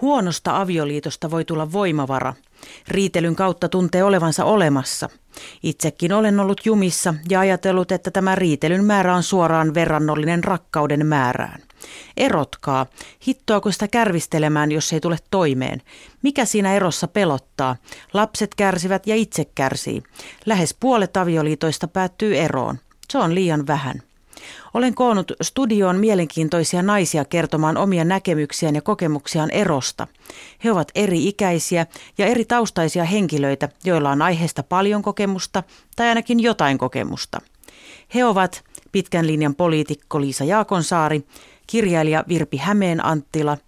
Huonosta avioliitosta voi tulla voimavara. Riitelyn kautta tuntee olevansa olemassa. Itsekin olen ollut jumissa ja ajatellut, että tämä riitelyn määrä on suoraan verrannollinen rakkauden määrään. Erotkaa. Hittoako sitä kärvistelemään, jos ei tule toimeen? Mikä siinä erossa pelottaa? Lapset kärsivät ja itse kärsii. Lähes puolet avioliitoista päättyy eroon. Se on liian vähän. Olen koonnut studioon mielenkiintoisia naisia kertomaan omia näkemyksiään ja kokemuksiaan erosta. He ovat eri-ikäisiä ja eri taustaisia henkilöitä, joilla on aiheesta paljon kokemusta tai ainakin jotain kokemusta. He ovat pitkän linjan poliitikko Liisa Jaakonsaari, kirjailija Virpi Hämeen Anttila,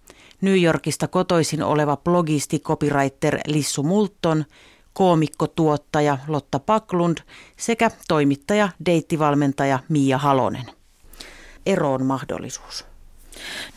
New Yorkista kotoisin oleva blogisti copywriter Lissu Multon, koomikko tuottaja Lotta Paklund sekä toimittaja deittivalmentaja Mia Halonen eroon mahdollisuus?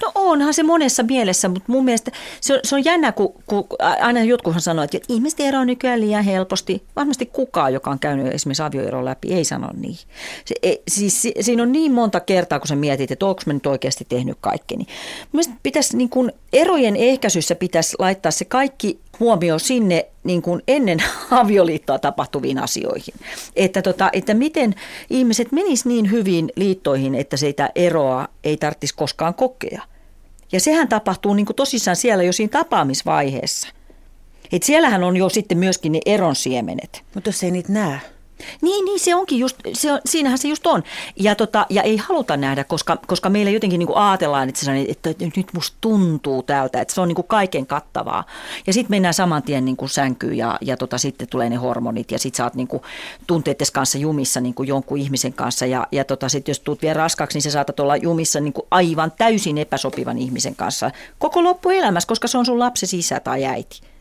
No onhan se monessa mielessä, mutta mun mielestä se on, se on jännä, kun, kun aina jotkuthan sanoo, että ihmiset eroaa nykyään liian helposti. Varmasti kukaan, joka on käynyt esimerkiksi avioeron läpi, ei sano niin. Se, ei, siis, siinä on niin monta kertaa, kun sä mietit, että onko mä nyt oikeasti tehnyt kaikkeni. Mielestäni pitäisi niin kuin erojen ehkäisyssä pitäisi laittaa se kaikki huomio sinne niin kuin ennen avioliittoa tapahtuviin asioihin. Että, tota, että miten ihmiset menis niin hyvin liittoihin, että sitä eroa ei tarvitsisi koskaan kokea. Ja sehän tapahtuu niin kuin tosissaan siellä jo siinä tapaamisvaiheessa. Et siellähän on jo sitten myöskin ne eron siemenet. Mutta jos ei niitä näe. Niin, niin se onkin just, se on, siinähän se just on. Ja, tota, ja ei haluta nähdä, koska, koska meillä jotenkin niin kuin ajatellaan, että, se, että nyt musta tuntuu tältä, että se on niin kuin kaiken kattavaa. Ja sitten mennään saman tien niin kuin sänkyyn ja, ja tota, sitten tulee ne hormonit ja sitten sä oot niin kuin tunteettes kanssa jumissa niin kuin jonkun ihmisen kanssa. Ja, ja tota, sitten jos tuut vielä raskaaksi, niin sä saatat olla jumissa niin kuin aivan täysin epäsopivan ihmisen kanssa koko loppuelämässä, koska se on sun lapsi isä tai äiti.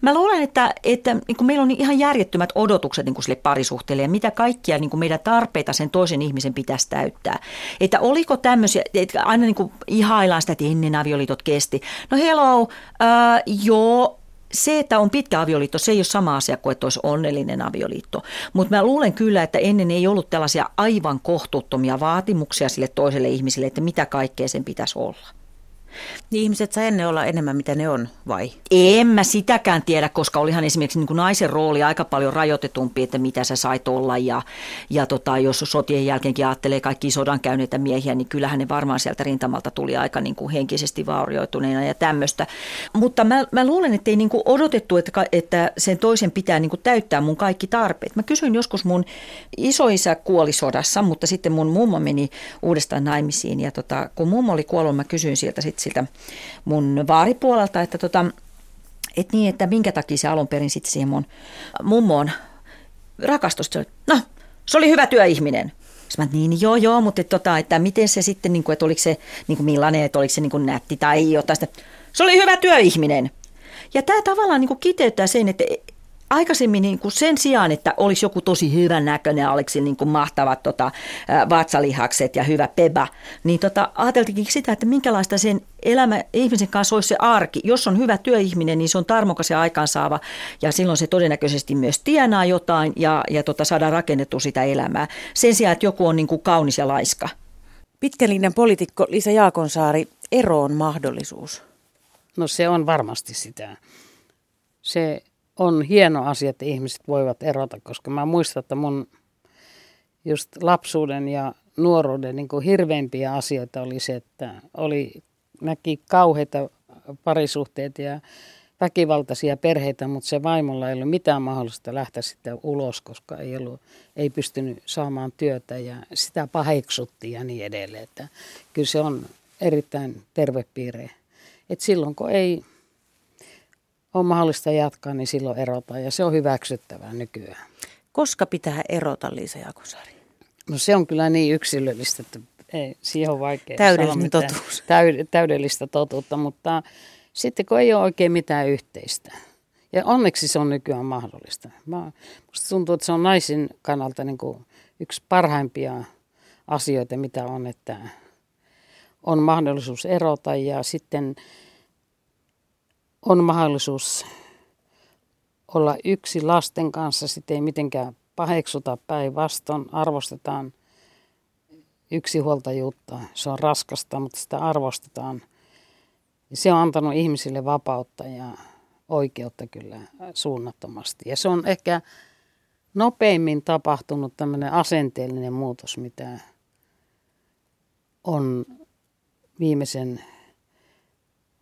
Mä luulen, että, että niin kuin meillä on ihan järjettömät odotukset niin kuin sille parisuhteelle ja mitä kaikkia niin kuin meidän tarpeita sen toisen ihmisen pitäisi täyttää. Että oliko tämmöisiä, että aina niin kuin ihaillaan sitä, että ennen avioliitot kesti. No hello, äh, joo, se, että on pitkä avioliitto, se ei ole sama asia kuin, että olisi onnellinen avioliitto. Mutta mä luulen kyllä, että ennen ei ollut tällaisia aivan kohtuuttomia vaatimuksia sille toiselle ihmiselle, että mitä kaikkea sen pitäisi olla. Niin ihmiset saa ennen olla enemmän mitä ne on, vai? En mä sitäkään tiedä, koska olihan esimerkiksi niin kuin naisen rooli aika paljon rajoitetumpi, että mitä sä sait olla. Ja, ja tota, jos sotien jälkeenkin ajattelee kaikki sodan käyneitä miehiä, niin kyllähän ne varmaan sieltä rintamalta tuli aika niin kuin henkisesti vaurioituneena ja tämmöistä. Mutta mä, mä luulen, että ei niin kuin odotettu, että, että sen toisen pitää niin kuin täyttää mun kaikki tarpeet. Mä kysyin joskus mun isoisä kuoli sodassa, mutta sitten mun mummo meni uudestaan naimisiin. Ja tota, kun mummo oli kuollut, mä kysyin sieltä sitten siltä mun vaaripuolelta, että tota, et niin, että minkä takia se alun perin sitten siihen mun mummoon rakastui. No, se oli hyvä työihminen. Sitten mä, niin joo joo, mutta et, tota, että miten se sitten, niin kuin, että oliko se niin kuin millainen, että oliko se niin kuin nätti tai jotain. Se oli hyvä työihminen. Ja tämä tavallaan niin kuin kiteyttää sen, että aikaisemmin niin kuin sen sijaan, että olisi joku tosi hyvän näköinen, olisi niin kuin mahtavat tota, vatsalihakset ja hyvä peba, niin tota, ajateltikin sitä, että minkälaista sen elämä ihmisen kanssa olisi se arki. Jos on hyvä työihminen, niin se on tarmokas ja aikaansaava ja silloin se todennäköisesti myös tienaa jotain ja, ja tota, saadaan rakennettua sitä elämää. Sen sijaan, että joku on niin kuin kaunis ja laiska. Pitkän linjan poliitikko Liisa Jaakonsaari, eroon mahdollisuus. No se on varmasti sitä. Se on hieno asia, että ihmiset voivat erota, koska mä muistan, että mun just lapsuuden ja nuoruuden niin kuin hirveimpiä asioita oli se, että oli, näki kauheita parisuhteita ja väkivaltaisia perheitä, mutta se vaimolla ei ollut mitään mahdollista lähteä sitten ulos, koska ei, ollut, ei pystynyt saamaan työtä ja sitä paheksuttiin ja niin edelleen. Että kyllä se on erittäin terve piirre. Et silloin kun ei on mahdollista jatkaa, niin silloin erotaan ja se on hyväksyttävää nykyään. Koska pitää erota, Liisa Jakosaari? No se on kyllä niin yksilöllistä, että ei, siihen on vaikea Täydellinen totuus. Täyd, täydellistä totuutta, mutta sitten kun ei ole oikein mitään yhteistä. Ja onneksi se on nykyään mahdollista. Mä, musta tuntuu, että se on naisin kannalta niin kuin yksi parhaimpia asioita, mitä on, että on mahdollisuus erota ja sitten on mahdollisuus olla yksi lasten kanssa, sitten ei mitenkään paheksuta päinvastoin, arvostetaan yksinhuoltajuutta. Se on raskasta, mutta sitä arvostetaan. Se on antanut ihmisille vapautta ja oikeutta kyllä suunnattomasti. Ja se on ehkä nopeimmin tapahtunut tämmöinen asenteellinen muutos, mitä on viimeisen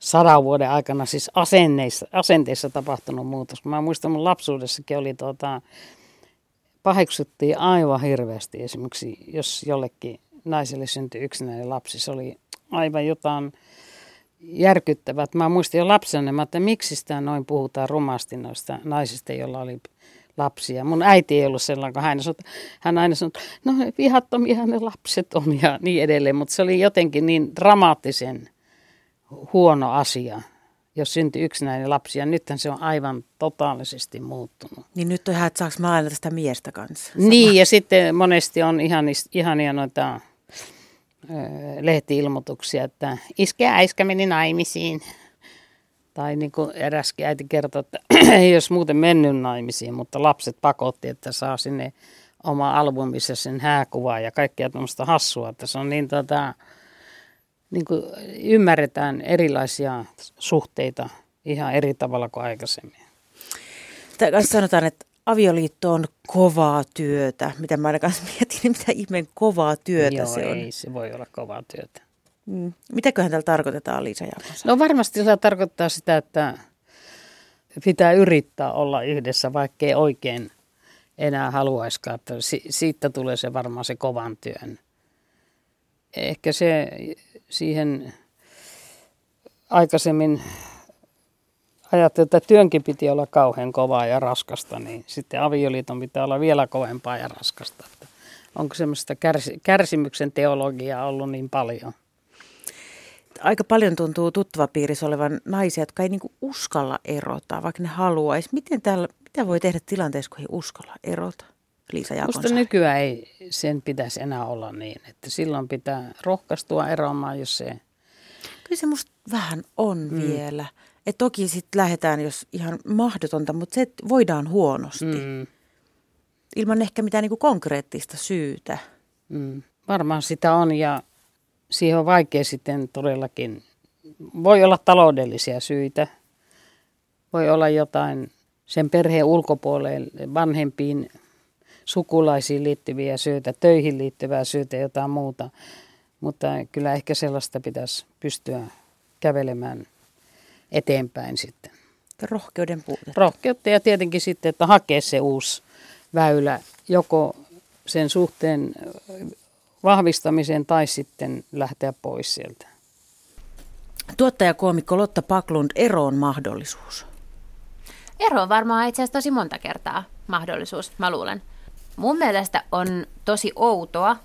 sadan vuoden aikana siis asenneissa, asenteissa tapahtunut muutos. Mä muistan mun lapsuudessakin oli tuota, paheksuttiin aivan hirveästi esimerkiksi, jos jollekin naiselle syntyi yksinäinen lapsi. Se oli aivan jotain järkyttävää. Mä muistin jo lapsena, että miksi sitä noin puhutaan rumasti noista naisista, joilla oli lapsia. Mun äiti ei ollut sellainen, kun hän, sanoi, hän aina sanoi, no vihattomia ne lapset on ja niin edelleen. Mutta se oli jotenkin niin dramaattisen huono asia, jos syntyi yksinäinen lapsi. Ja nythän se on aivan totaalisesti muuttunut. Niin nyt on ihan, että saanko mä lainata sitä miestä kanssa? Sama. Niin, ja sitten monesti on ihan, ihania noita lehti-ilmoituksia, että iskä äiskä meni naimisiin. Tai niin kuin eräskin äiti kertoi, että ei olisi muuten mennyt naimisiin, mutta lapset pakotti, että saa sinne oma albumissa sen hääkuvaa ja kaikkea tämmöistä hassua. Että se on niin tota, niin kuin ymmärretään erilaisia suhteita ihan eri tavalla kuin aikaisemmin. Tämä sanotaan, että avioliitto on kovaa työtä. Mitä mä aina mietin, niin mitä ihmeen kovaa työtä Joo, se on. ei se voi olla kovaa työtä. Mm. Mitäköhän tällä tarkoitetaan, Liisa Jaakonsa? No varmasti se tarkoittaa sitä, että pitää yrittää olla yhdessä, vaikkei oikein enää haluaisikaan. Että siitä tulee se varmaan se kovan työn. Ehkä se siihen aikaisemmin ajattelin, että työnkin piti olla kauhean kovaa ja raskasta, niin sitten avioliiton pitää olla vielä kovempaa ja raskasta. Että onko semmoista kärsi, kärsimyksen teologiaa ollut niin paljon? Aika paljon tuntuu tuttava piirissä olevan naisia, jotka ei niinku uskalla erota, vaikka ne haluaisi. Miten täällä, mitä voi tehdä tilanteessa, kun ei uskalla erota? Liisa Musta nykyään ei sen pitäisi enää olla niin, että silloin pitää rohkaistua eroamaan, jos se... Kyllä se musta vähän on mm. vielä. Et toki sitten lähdetään, jos ihan mahdotonta, mutta se, voidaan huonosti. Mm. Ilman ehkä mitään niinku konkreettista syytä. Mm. Varmaan sitä on ja siihen on vaikea sitten todellakin. Voi olla taloudellisia syitä. Voi olla jotain sen perheen ulkopuolelle vanhempiin sukulaisiin liittyviä syitä, töihin liittyvää syytä ja jotain muuta. Mutta kyllä ehkä sellaista pitäisi pystyä kävelemään eteenpäin sitten. Rohkeuden puute. Rohkeutta ja tietenkin sitten, että hakee se uusi väylä joko sen suhteen vahvistamiseen tai sitten lähteä pois sieltä. Tuottajakoomikko Lotta Paklund, eroon mahdollisuus. Ero on varmaan itse asiassa tosi monta kertaa mahdollisuus, mä luulen. Mun mielestä on tosi outoa,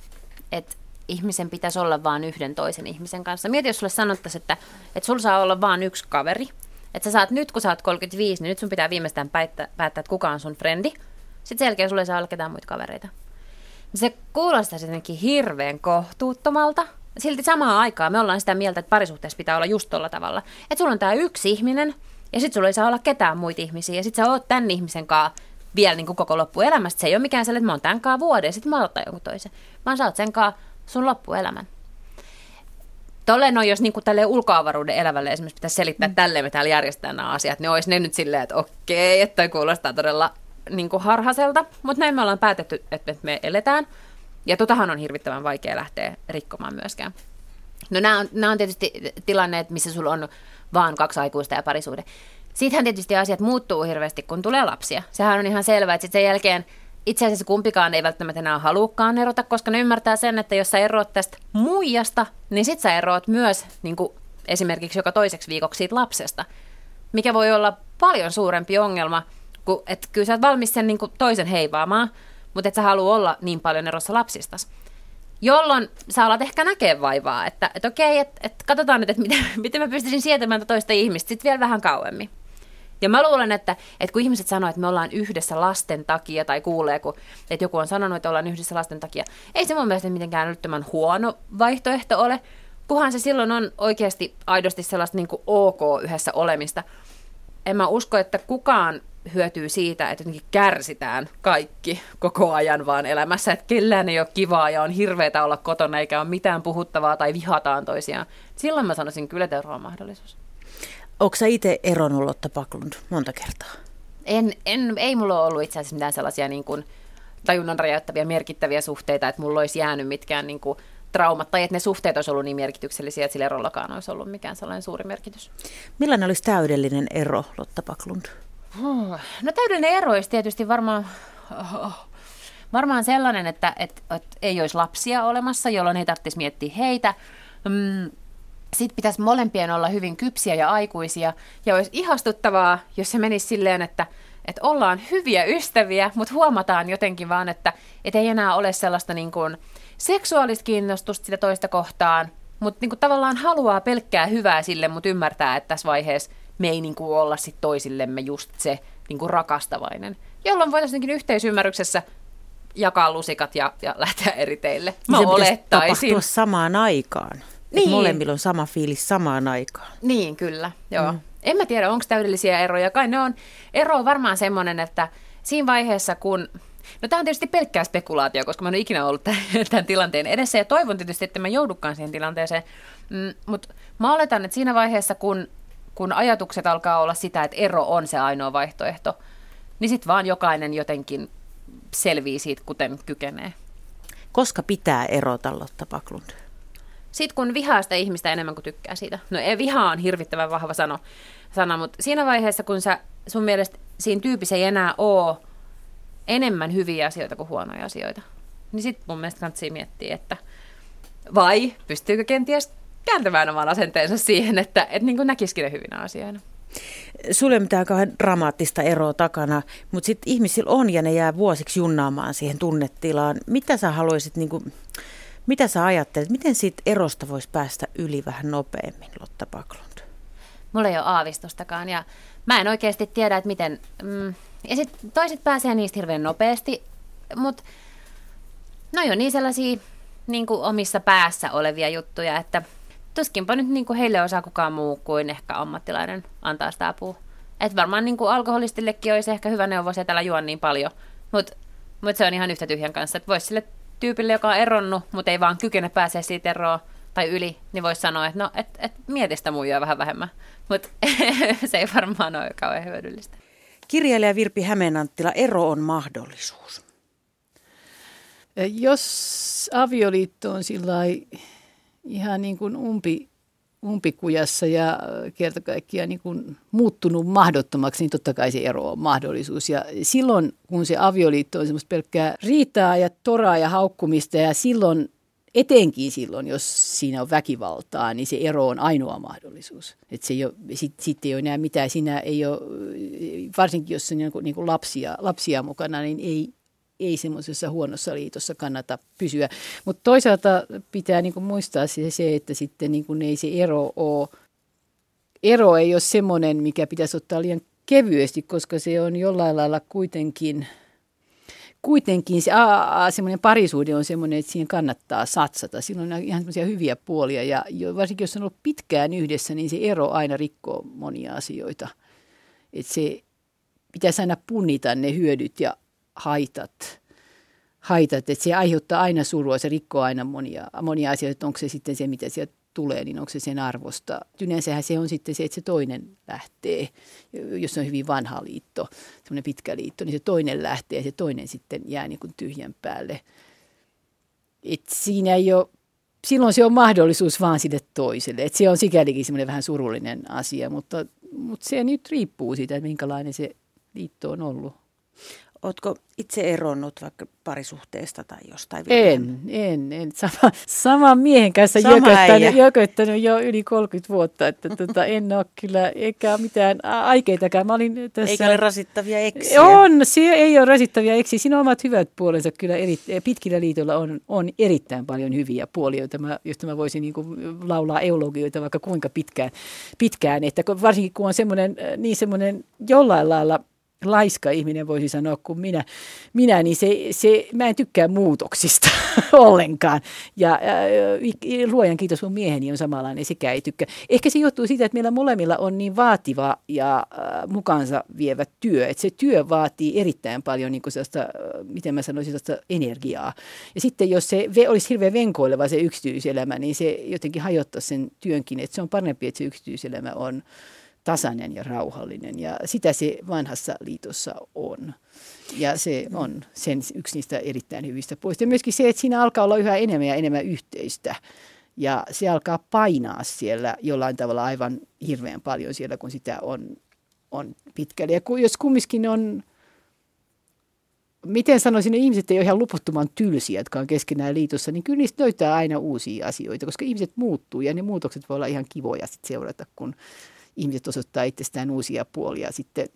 että ihmisen pitäisi olla vain yhden toisen ihmisen kanssa. Mieti, jos sulle sanottaisiin, että, että sulla saa olla vain yksi kaveri. Että sä saat nyt, kun sä oot 35, niin nyt sun pitää viimeistään päättää, päättää että kuka on sun frendi. Sitten selkeä sulle ei saa olla ketään muita kavereita. Se kuulostaa jotenkin hirveän kohtuuttomalta. Silti samaan aikaan me ollaan sitä mieltä, että parisuhteessa pitää olla just tolla tavalla. Että sulla on tämä yksi ihminen, ja sitten sulla ei saa olla ketään muita ihmisiä, ja sitten sä oot tämän ihmisen kanssa vielä niin kuin koko loppuelämästä. Se ei ole mikään sellainen, että mä oon tämän kanssa vuoden ja sitten mä otan jonkun toisen. Vaan sä oot sen kanssa sun loppuelämän. Tolleen on, jos niin kuin tälle ulkoavaruuden elävälle esimerkiksi pitäisi selittää, että tälleen me täällä järjestetään nämä asiat, niin olisi ne nyt silleen, että okei, että toi kuulostaa todella niin kuin harhaselta, mutta näin me ollaan päätetty, että me eletään. Ja totahan on hirvittävän vaikea lähteä rikkomaan myöskään. No nämä on, nämä on tietysti tilanneet, missä sulla on vaan kaksi aikuista ja parisuuden. Siitähän tietysti asiat muuttuu hirveästi, kun tulee lapsia. Sehän on ihan selvää, että sen jälkeen itse asiassa kumpikaan ei välttämättä enää halukkaan erota, koska ne ymmärtää sen, että jos sä eroat tästä muijasta, niin sit sä eroat myös niin kuin esimerkiksi joka toiseksi viikoksi siitä lapsesta, mikä voi olla paljon suurempi ongelma, kun että kyllä sä oot valmis sen niin kuin toisen heivaamaan, mutta et sä halua olla niin paljon erossa lapsistas. Jolloin sä alat ehkä näkee vaivaa, että, että okei, että, että katsotaan nyt, että miten, miten mä pystyisin sietämään toista ihmistä sitten vielä vähän kauemmin. Ja mä luulen, että, että kun ihmiset sanoo, että me ollaan yhdessä lasten takia, tai kuulee, kun, että joku on sanonut, että ollaan yhdessä lasten takia, ei se mun mielestä mitenkään älyttömän huono vaihtoehto ole, kunhan se silloin on oikeasti aidosti sellaista niin kuin ok yhdessä olemista. En mä usko, että kukaan hyötyy siitä, että jotenkin kärsitään kaikki koko ajan vaan elämässä, että kellään ei ole kivaa ja on hirveätä olla kotona eikä ole mitään puhuttavaa tai vihataan toisiaan. Silloin mä sanoisin kyllä, että on mahdollisuus. Onko sä itse eronnut Lotta Paklund monta kertaa? En, en, ei mulla ole ollut itse asiassa mitään sellaisia niin kuin tajunnan rajoittavia merkittäviä suhteita, että mulla olisi jäänyt mitkään niin kuin traumat, tai että ne suhteet olisi ollut niin merkityksellisiä, että sillä erollakaan olisi ollut mikään sellainen suuri merkitys. Millainen olisi täydellinen ero, Lotta Paklund? No täydellinen ero olisi tietysti varmaan, varmaan sellainen, että, että, että ei olisi lapsia olemassa, jolloin ei tarvitsisi miettiä heitä. Mm, sitten pitäisi molempien olla hyvin kypsiä ja aikuisia. Ja olisi ihastuttavaa, jos se menisi silleen, että, että ollaan hyviä ystäviä, mutta huomataan jotenkin vaan, että, että ei enää ole sellaista niin kuin seksuaalista kiinnostusta sitä toista kohtaan, mutta niin kuin tavallaan haluaa pelkkää hyvää sille, mutta ymmärtää, että tässä vaiheessa me ei niin kuin olla sit toisillemme just se niin kuin rakastavainen. Jolloin voitaisiin yhteisymmärryksessä jakaa lusikat ja, ja lähteä eri teille. Mä niin se olettaisin. samaan aikaan. Niin. molemmilla on sama fiilis samaan aikaan. Niin, kyllä. Joo. Mm. En mä tiedä, onko täydellisiä eroja. Kai ne on, ero on varmaan semmoinen, että siinä vaiheessa, kun... No tämä on tietysti pelkkää spekulaatio, koska mä en ole ikinä ollut tämän tilanteen edessä ja toivon tietysti, että mä joudukaan siihen tilanteeseen. Mm, Mutta mä oletan, että siinä vaiheessa, kun, kun ajatukset alkaa olla sitä, että ero on se ainoa vaihtoehto, niin sitten vaan jokainen jotenkin selvii siitä, kuten kykenee. Koska pitää erota, Lotta Paklund? Sitten kun vihaa sitä ihmistä enemmän kuin tykkää siitä. No ei, viha on hirvittävän vahva sano, sana, mutta siinä vaiheessa, kun sä, sun mielestä siinä tyypissä ei enää ole enemmän hyviä asioita kuin huonoja asioita, niin sitten mun mielestä kannattaa miettiä, että vai pystyykö kenties kääntämään oman asenteensa siihen, että, että niin näkisikin ne hyvinä asioina. Sulle ei mitään kauhean dramaattista eroa takana, mutta sitten ihmisillä on ja ne jää vuosiksi junnaamaan siihen tunnetilaan. Mitä sä haluaisit niin kuin, mitä sä ajattelet, miten siitä erosta voisi päästä yli vähän nopeammin, Lotta Paklund? Mulla ei ole aavistustakaan ja mä en oikeasti tiedä, että miten... Mm, ja sitten toiset pääsee niistä hirveän nopeasti, mutta no jo niin sellaisia niin kuin omissa päässä olevia juttuja, että tuskinpa nyt niin kuin heille osaa kukaan muu kuin ehkä ammattilainen antaa sitä apua. Että varmaan niin kuin alkoholistillekin olisi ehkä hyvä neuvo se, että älä juo niin paljon, mutta mut se on ihan yhtä tyhjän kanssa, että voisi sille tyypille, joka on eronnut, mutta ei vaan kykene pääsee siitä eroon tai yli, niin voisi sanoa, että no, et, et mieti sitä muijaa vähän vähemmän. Mutta se ei varmaan ole kauhean hyödyllistä. Kirjailija Virpi Hämeenanttila, ero on mahdollisuus. Jos avioliitto on sillä ihan niin kuin umpi umpikujassa ja kerta kaikkiaan niin kuin muuttunut mahdottomaksi, niin totta kai se ero on mahdollisuus. Ja silloin, kun se avioliitto on semmoista pelkkää riitaa ja toraa ja haukkumista ja silloin etenkin silloin, jos siinä on väkivaltaa, niin se ero on ainoa mahdollisuus. Että se ei ole, sit, sit ei ole enää mitään, siinä ei ole, varsinkin jos on niin kuin, niin kuin lapsia, lapsia mukana, niin ei, ei semmoisessa huonossa liitossa kannata pysyä. Mutta toisaalta pitää niin kuin muistaa se, se, että sitten niin ei se ero ole, ero ei ole semmoinen, mikä pitäisi ottaa liian kevyesti, koska se on jollain lailla kuitenkin, kuitenkin se a, semmoinen parisuuden on semmoinen, että siihen kannattaa satsata. Siinä on ihan semmoisia hyviä puolia ja varsinkin jos on ollut pitkään yhdessä, niin se ero aina rikkoo monia asioita. Että se pitäisi aina punnita ne hyödyt ja haitat, haitat, että se aiheuttaa aina surua, se rikkoo aina monia, monia asioita, että onko se sitten se, mitä sieltä tulee, niin onko se sen arvosta. Yleensähän se on sitten se, että se toinen lähtee, jos on hyvin vanha liitto, semmoinen pitkä liitto, niin se toinen lähtee ja se toinen sitten jää niin kuin tyhjän päälle. Et siinä ei ole, silloin se on mahdollisuus vaan sille toiselle. Et se on sikälikin semmoinen vähän surullinen asia, mutta, mutta se nyt riippuu siitä, että minkälainen se liitto on ollut. Oletko itse eronnut vaikka parisuhteesta tai jostain? En, en, en. Sama, saman miehen kanssa jököttänyt, jököttänyt jo yli 30 vuotta, että tota, en ole kyllä, eikä mitään aikeitakaan. Mä olin tässä... Eikä ole rasittavia eksiä. On, se ei ole rasittavia eksiä. Siinä on omat hyvät puolensa kyllä. Eri, pitkillä liitoilla on, on erittäin paljon hyviä puolia, joita mä, joista mä voisin niin kuin, laulaa eulogioita vaikka kuinka pitkään. pitkään että varsinkin kun on semmoinen, niin semmoinen jollain lailla laiska ihminen voisi sanoa kuin minä, minä niin se, se, mä en tykkää muutoksista ollenkaan. Ja ja luojan kiitos mun mieheni on samanlainen, sekä ei tykkää. Ehkä se johtuu siitä, että meillä molemmilla on niin vaativa ja äh, mukaansa vievä työ, että se työ vaatii erittäin paljon niin sellaista, miten mä sanoisin, sellaista energiaa. Ja sitten jos se olisi hirveän venkoileva se yksityiselämä, niin se jotenkin hajottaa sen työnkin, että se on parempi, että se yksityiselämä on tasainen ja rauhallinen. Ja sitä se vanhassa liitossa on. Ja se on sen yksi niistä erittäin hyvistä puolista. Ja myöskin se, että siinä alkaa olla yhä enemmän ja enemmän yhteistä. Ja se alkaa painaa siellä jollain tavalla aivan hirveän paljon siellä, kun sitä on, on pitkälle. Ja jos kumminkin on, miten sanoisin, ne ihmiset ei ole ihan loputtoman tylsiä, jotka on keskenään liitossa, niin kyllä niistä löytää aina uusia asioita, koska ihmiset muuttuu ja ne muutokset voi olla ihan kivoja sit seurata, kun ihmiset osoittaa itsestään uusia puolia sitten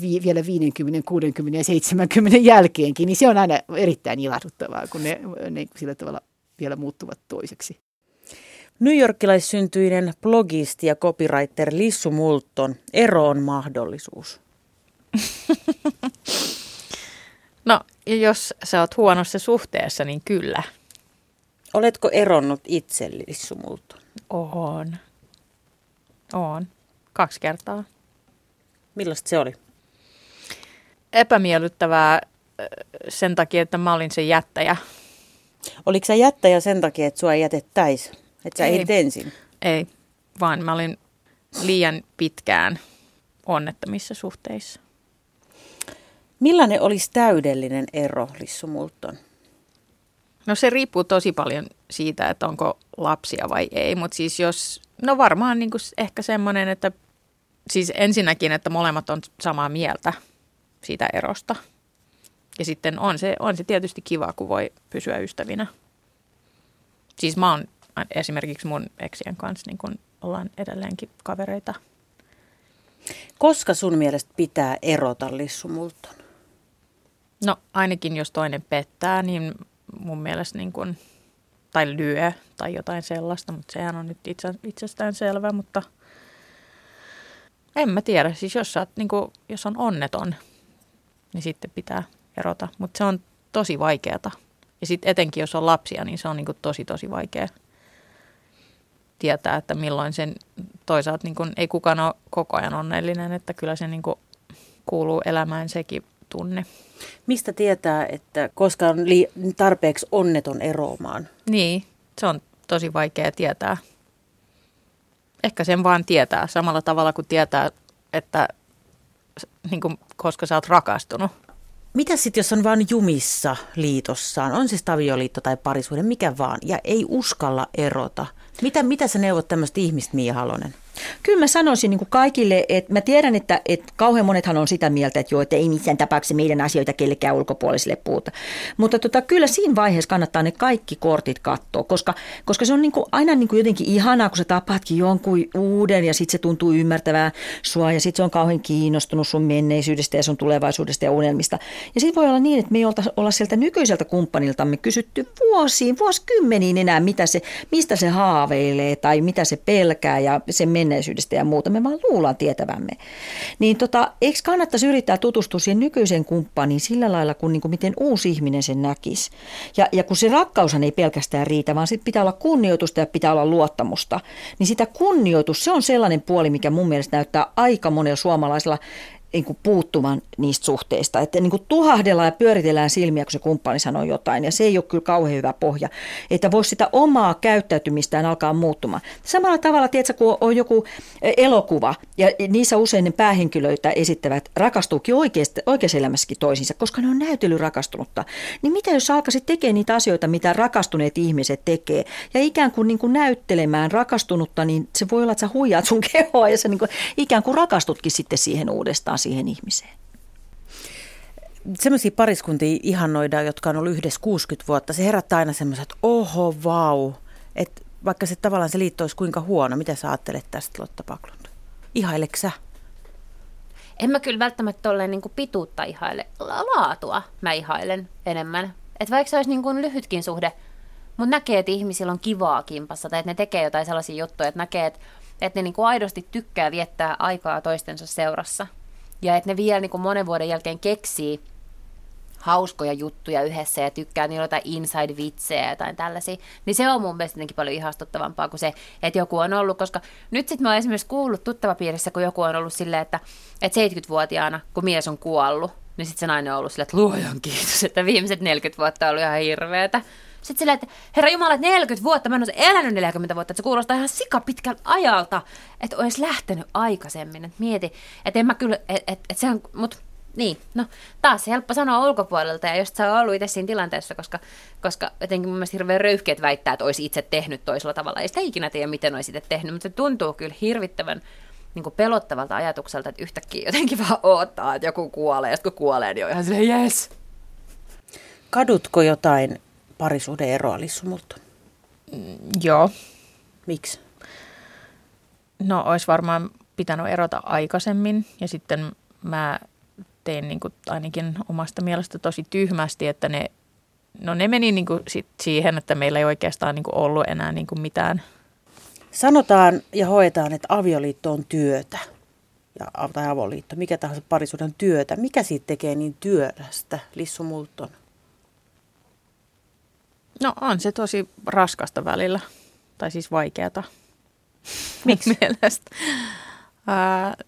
vi, vielä 50, 60 ja 70 jälkeenkin, niin se on aina erittäin ilahduttavaa, kun ne, ne sillä tavalla vielä muuttuvat toiseksi. Yorkilaissyntyinen blogisti ja copywriter Lissu Multon, ero on mahdollisuus. no, jos sä oot huonossa suhteessa, niin kyllä. Oletko eronnut itse, Lissu Multon? On. On. Kaksi kertaa. Millaista se oli? Epämiellyttävää sen takia, että mä olin se jättäjä. Oliko sä jättäjä sen takia, että sua ei jätettäisi? Että sä ei. ehdit ensin? Ei, vaan mä olin liian pitkään onnettomissa suhteissa. Millainen olisi täydellinen ero, Lissu Multon? No se riippuu tosi paljon siitä, että onko lapsia vai ei, mutta siis jos, no varmaan niin kuin ehkä semmoinen, että siis ensinnäkin, että molemmat on samaa mieltä siitä erosta. Ja sitten on se, on se tietysti kiva, kun voi pysyä ystävinä. Siis mä oon esimerkiksi mun eksien kanssa niin kun ollaan edelleenkin kavereita. Koska sun mielestä pitää erota Lissu Multon? No ainakin jos toinen pettää, niin mun mielestä niin kun, tai lyö tai jotain sellaista, mutta sehän on nyt itse, itsestään selvä, mutta – en mä tiedä. Siis jos, oot, niin kuin, jos on onneton, niin sitten pitää erota. Mutta se on tosi vaikeata. Ja sitten etenkin, jos on lapsia, niin se on niin kuin tosi, tosi vaikea tietää, että milloin sen toisaalta niin kuin, ei kukaan ole koko ajan onnellinen, että kyllä se niin kuin, kuuluu elämään sekin tunne. Mistä tietää, että koska on tarpeeksi onneton eroamaan? Niin, se on tosi vaikea tietää ehkä sen vaan tietää samalla tavalla kuin tietää, että niin kuin, koska sä oot rakastunut. Mitä sitten, jos on vain jumissa liitossaan, on siis avioliitto tai parisuuden, mikä vaan, ja ei uskalla erota? Mitä, mitä sä neuvot tämmöistä ihmistä, Mia Halonen? Kyllä mä sanoisin niin kuin kaikille, että mä tiedän, että, että kauhean monethan on sitä mieltä, että joo, että ei missään tapauksessa meidän asioita kellekään ulkopuolisille puuta. Mutta tota, kyllä siinä vaiheessa kannattaa ne kaikki kortit katsoa, koska, koska se on niin kuin aina niin kuin jotenkin ihanaa, kun sä tapaatkin jonkun uuden ja sitten se tuntuu ymmärtävää sua ja sitten se on kauhean kiinnostunut sun menneisyydestä ja sun tulevaisuudesta ja unelmista. Ja sitten voi olla niin, että me ei olla sieltä nykyiseltä kumppaniltamme kysytty vuosiin, vuosikymmeniin enää, mitä se, mistä se haaveilee tai mitä se pelkää ja se menee menneisyydestä ja muuta, me vaan luullaan tietävämme. Niin tota, eikö kannattaisi yrittää tutustua siihen nykyiseen kumppaniin sillä lailla, kun niin kuin miten uusi ihminen sen näkisi. Ja, ja kun se rakkaushan ei pelkästään riitä, vaan sitten pitää olla kunnioitusta ja pitää olla luottamusta, niin sitä kunnioitus, se on sellainen puoli, mikä mun mielestä näyttää aika monella suomalaisella niin kuin puuttumaan niistä suhteista. Että niin kuin tuhahdellaan ja pyöritellään silmiä, kun se kumppani sanoo jotain. Ja se ei ole kyllä kauhean hyvä pohja. Että voisi sitä omaa käyttäytymistään alkaa muuttumaan. Samalla tavalla, tiedätkö, kun on joku elokuva ja niissä usein ne päähenkilöitä esittävät rakastuukin oikeasti, oikeassa elämässäkin toisiinsa, koska ne on näytely rakastunutta. Niin mitä jos alkaisit tekemään niitä asioita, mitä rakastuneet ihmiset tekee ja ikään kuin, niin kuin näyttelemään rakastunutta, niin se voi olla, että sä huijaat sun kehoa ja sä niin kuin, ikään kuin rakastutkin sitten siihen uudestaan siihen ihmiseen. Semmoisia pariskuntia ihannoidaan, jotka on ollut yhdessä 60 vuotta. Se herättää aina semmoiset, että oho, vau. Että vaikka se tavallaan se liitto olisi kuinka huono, mitä sä ajattelet tästä Lotta Paklund? Ihaileksä? En mä kyllä välttämättä tolleen niin pituutta ihaile. Laatua mä ihailen enemmän. Että vaikka se olisi niin kuin lyhytkin suhde, mutta näkee, että ihmisillä on kivaa kimpassa tai että ne tekee jotain sellaisia juttuja, että näkee, että, että ne niin kuin aidosti tykkää viettää aikaa toistensa seurassa – ja että ne vielä niin kuin monen vuoden jälkeen keksii hauskoja juttuja yhdessä ja tykkää niillä jotain inside-vitsejä ja jotain tällaisia, niin se on mun mielestä jotenkin paljon ihastuttavampaa kuin se, että joku on ollut, koska nyt sitten mä oon esimerkiksi kuullut tuttavapiirissä, kun joku on ollut silleen, että, että 70-vuotiaana, kun mies on kuollut, niin sitten se nainen on ollut silleen, että luojan kiitos, että viimeiset 40 vuotta on ollut ihan hirveätä Sitten silleen, että herra Jumala, että 40 vuotta, mä en ole elänyt 40 vuotta, että se kuulostaa ihan sika pitkältä ajalta, että olisi lähtenyt aikaisemmin. Että mieti, että en mä kyllä, että et, et se on, mut niin, no taas helppo sanoa ulkopuolelta ja jos sä oot ollut itse siinä tilanteessa, koska, koska jotenkin mun mielestä hirveän röyhkeät väittää, että olisi itse tehnyt toisella tavalla. Ei sitä ikinä tiedä, miten olisi itse tehnyt, mutta se tuntuu kyllä hirvittävän niin kuin pelottavalta ajatukselta, että yhtäkkiä jotenkin vaan odottaa, että joku kuolee, ja kun kuolee, niin on ihan silleen, yes. Kadutko jotain parisuuden eroa, Lissu Multon? Joo. Miksi? No olisi varmaan pitänyt erota aikaisemmin ja sitten mä tein niin kuin ainakin omasta mielestä tosi tyhmästi, että ne, no ne meni niin kuin sit siihen, että meillä ei oikeastaan niin kuin ollut enää niin kuin mitään. Sanotaan ja hoetaan, että avioliitto on työtä ja, tai avoliitto, mikä tahansa parisuuden työtä. Mikä siitä tekee niin työlästä, Lissu Multon? No on se tosi raskasta välillä, tai siis vaikeata. Miksi? mielestä. Uh,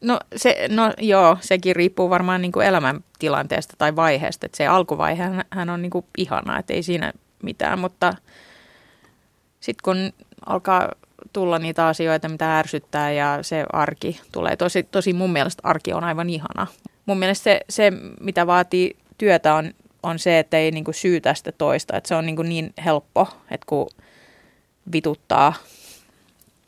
no, se, no joo, sekin riippuu varmaan niin kuin elämäntilanteesta tai vaiheesta. Et se alkuvaihe hän on niin kuin ihana, että ei siinä mitään, mutta sitten kun alkaa tulla niitä asioita, mitä ärsyttää ja se arki tulee. Tosi, tosi mun mielestä arki on aivan ihana. Mun mielestä se, se mitä vaatii työtä on on se, että ei niin kuin syytä sitä toista. Että se on niin, kuin niin helppo, että kun vituttaa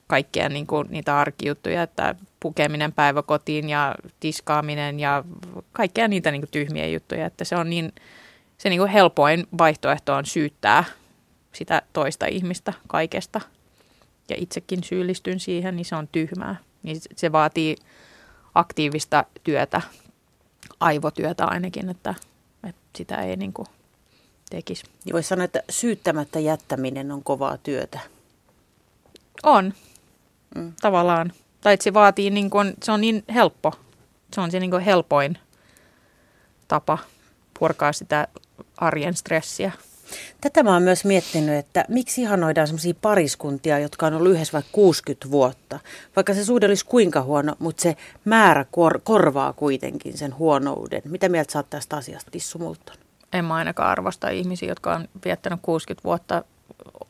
kaikkia niin kuin niitä arkijuttuja, että pukeminen päiväkotiin ja tiskaaminen ja kaikkea niitä niin kuin tyhmiä juttuja, että se on niin, se niin kuin helpoin vaihtoehto on syyttää sitä toista ihmistä kaikesta. Ja itsekin syyllistyn siihen, niin se on tyhmää. Niin se vaatii aktiivista työtä, aivotyötä ainakin, että että sitä ei niin kuin tekisi. Niin voisi sanoa, että syyttämättä jättäminen on kovaa työtä. On, mm. tavallaan. Tai että se vaatii, niin kuin, se on niin helppo. Se on se niin kuin helpoin tapa purkaa sitä arjen stressiä. Tätä mä oon myös miettinyt, että miksi ihanoidaan sellaisia pariskuntia, jotka on ollut yhdessä vaikka 60 vuotta. Vaikka se suhde olisi kuinka huono, mutta se määrä kor- korvaa kuitenkin sen huonouden. Mitä mieltä sä oot tästä asiasta, Tissu Multon? En mä ainakaan arvosta ihmisiä, jotka on viettänyt 60 vuotta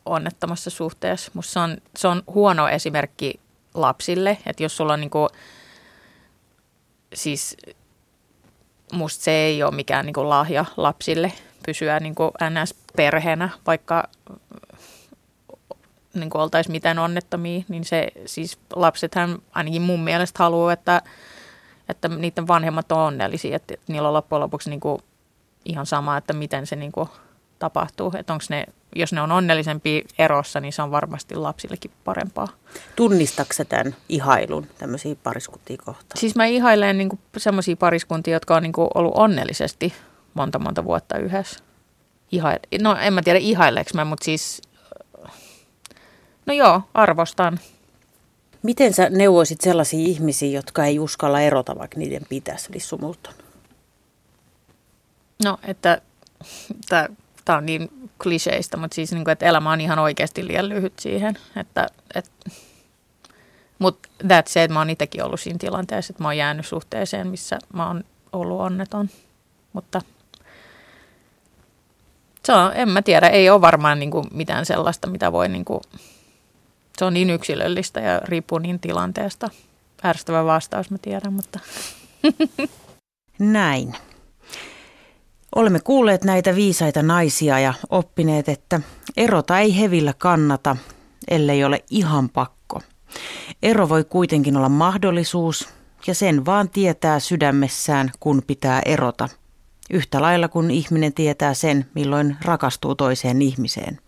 onnettomassa suhteessa. Musta se on, se on huono esimerkki lapsille, että jos sulla on niinku, siis musta se ei ole mikään niinku lahja lapsille – pysyä niin kuin NS-perheenä, vaikka niin kuin oltaisiin mitään onnettomia, niin se siis lapsethan ainakin mun mielestä haluaa, että, että niiden vanhemmat on onnellisia, että, niillä on loppujen lopuksi niin kuin ihan sama, että miten se niin kuin tapahtuu. Että onko ne, jos ne on onnellisempi erossa, niin se on varmasti lapsillekin parempaa. Tunnistatko tämän ihailun tämmöisiä pariskuntia kohtaan? Siis mä ihailen niin semmoisia pariskuntia, jotka on niin ollut onnellisesti monta monta vuotta yhdessä. Ihail, no en mä tiedä ihaileeko mä, mutta siis, no joo, arvostan. Miten sä neuvoisit sellaisia ihmisiä, jotka ei uskalla erota, vaikka niiden pitäisi, Lissu Multon? No, että tämä on niin kliseistä, mutta siis niin kuin, että elämä on ihan oikeasti liian lyhyt siihen. Että, et, mutta that's se, että mä oon itsekin ollut siinä tilanteessa, että mä oon jäänyt suhteeseen, missä mä oon ollut onneton. Mutta se on, en mä tiedä, ei ole varmaan niin kuin mitään sellaista, mitä voi, niin kuin, se on niin yksilöllistä ja riippuu niin tilanteesta. Ärsyttävä vastaus, mä tiedän, mutta... Näin. Olemme kuulleet näitä viisaita naisia ja oppineet, että erota ei hevillä kannata, ellei ole ihan pakko. Ero voi kuitenkin olla mahdollisuus ja sen vaan tietää sydämessään, kun pitää erota – Yhtä lailla kun ihminen tietää sen, milloin rakastuu toiseen ihmiseen.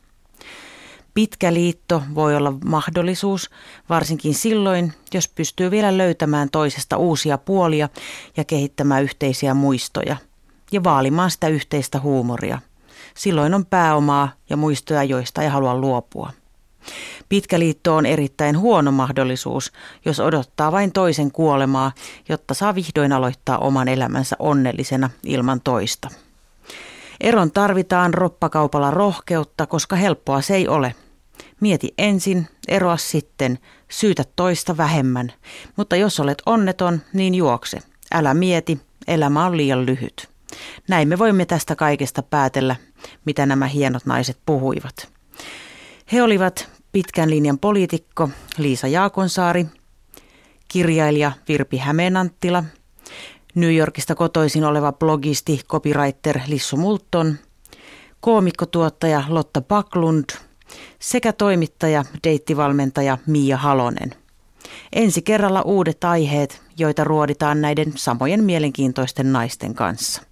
Pitkä liitto voi olla mahdollisuus, varsinkin silloin, jos pystyy vielä löytämään toisesta uusia puolia ja kehittämään yhteisiä muistoja ja vaalimaan sitä yhteistä huumoria. Silloin on pääomaa ja muistoja, joista ei halua luopua. Pitkä liitto on erittäin huono mahdollisuus, jos odottaa vain toisen kuolemaa, jotta saa vihdoin aloittaa oman elämänsä onnellisena ilman toista. Eron tarvitaan roppakaupalla rohkeutta, koska helppoa se ei ole. Mieti ensin, eroa sitten, syytä toista vähemmän. Mutta jos olet onneton, niin juokse. Älä mieti, elämä on liian lyhyt. Näin me voimme tästä kaikesta päätellä, mitä nämä hienot naiset puhuivat. He olivat pitkän linjan poliitikko Liisa Jaakonsaari, kirjailija Virpi Hämeenanttila, New Yorkista kotoisin oleva blogisti, copywriter Lissu Multon, koomikkotuottaja Lotta Baklund sekä toimittaja, deittivalmentaja Mia Halonen. Ensi kerralla uudet aiheet, joita ruoditaan näiden samojen mielenkiintoisten naisten kanssa.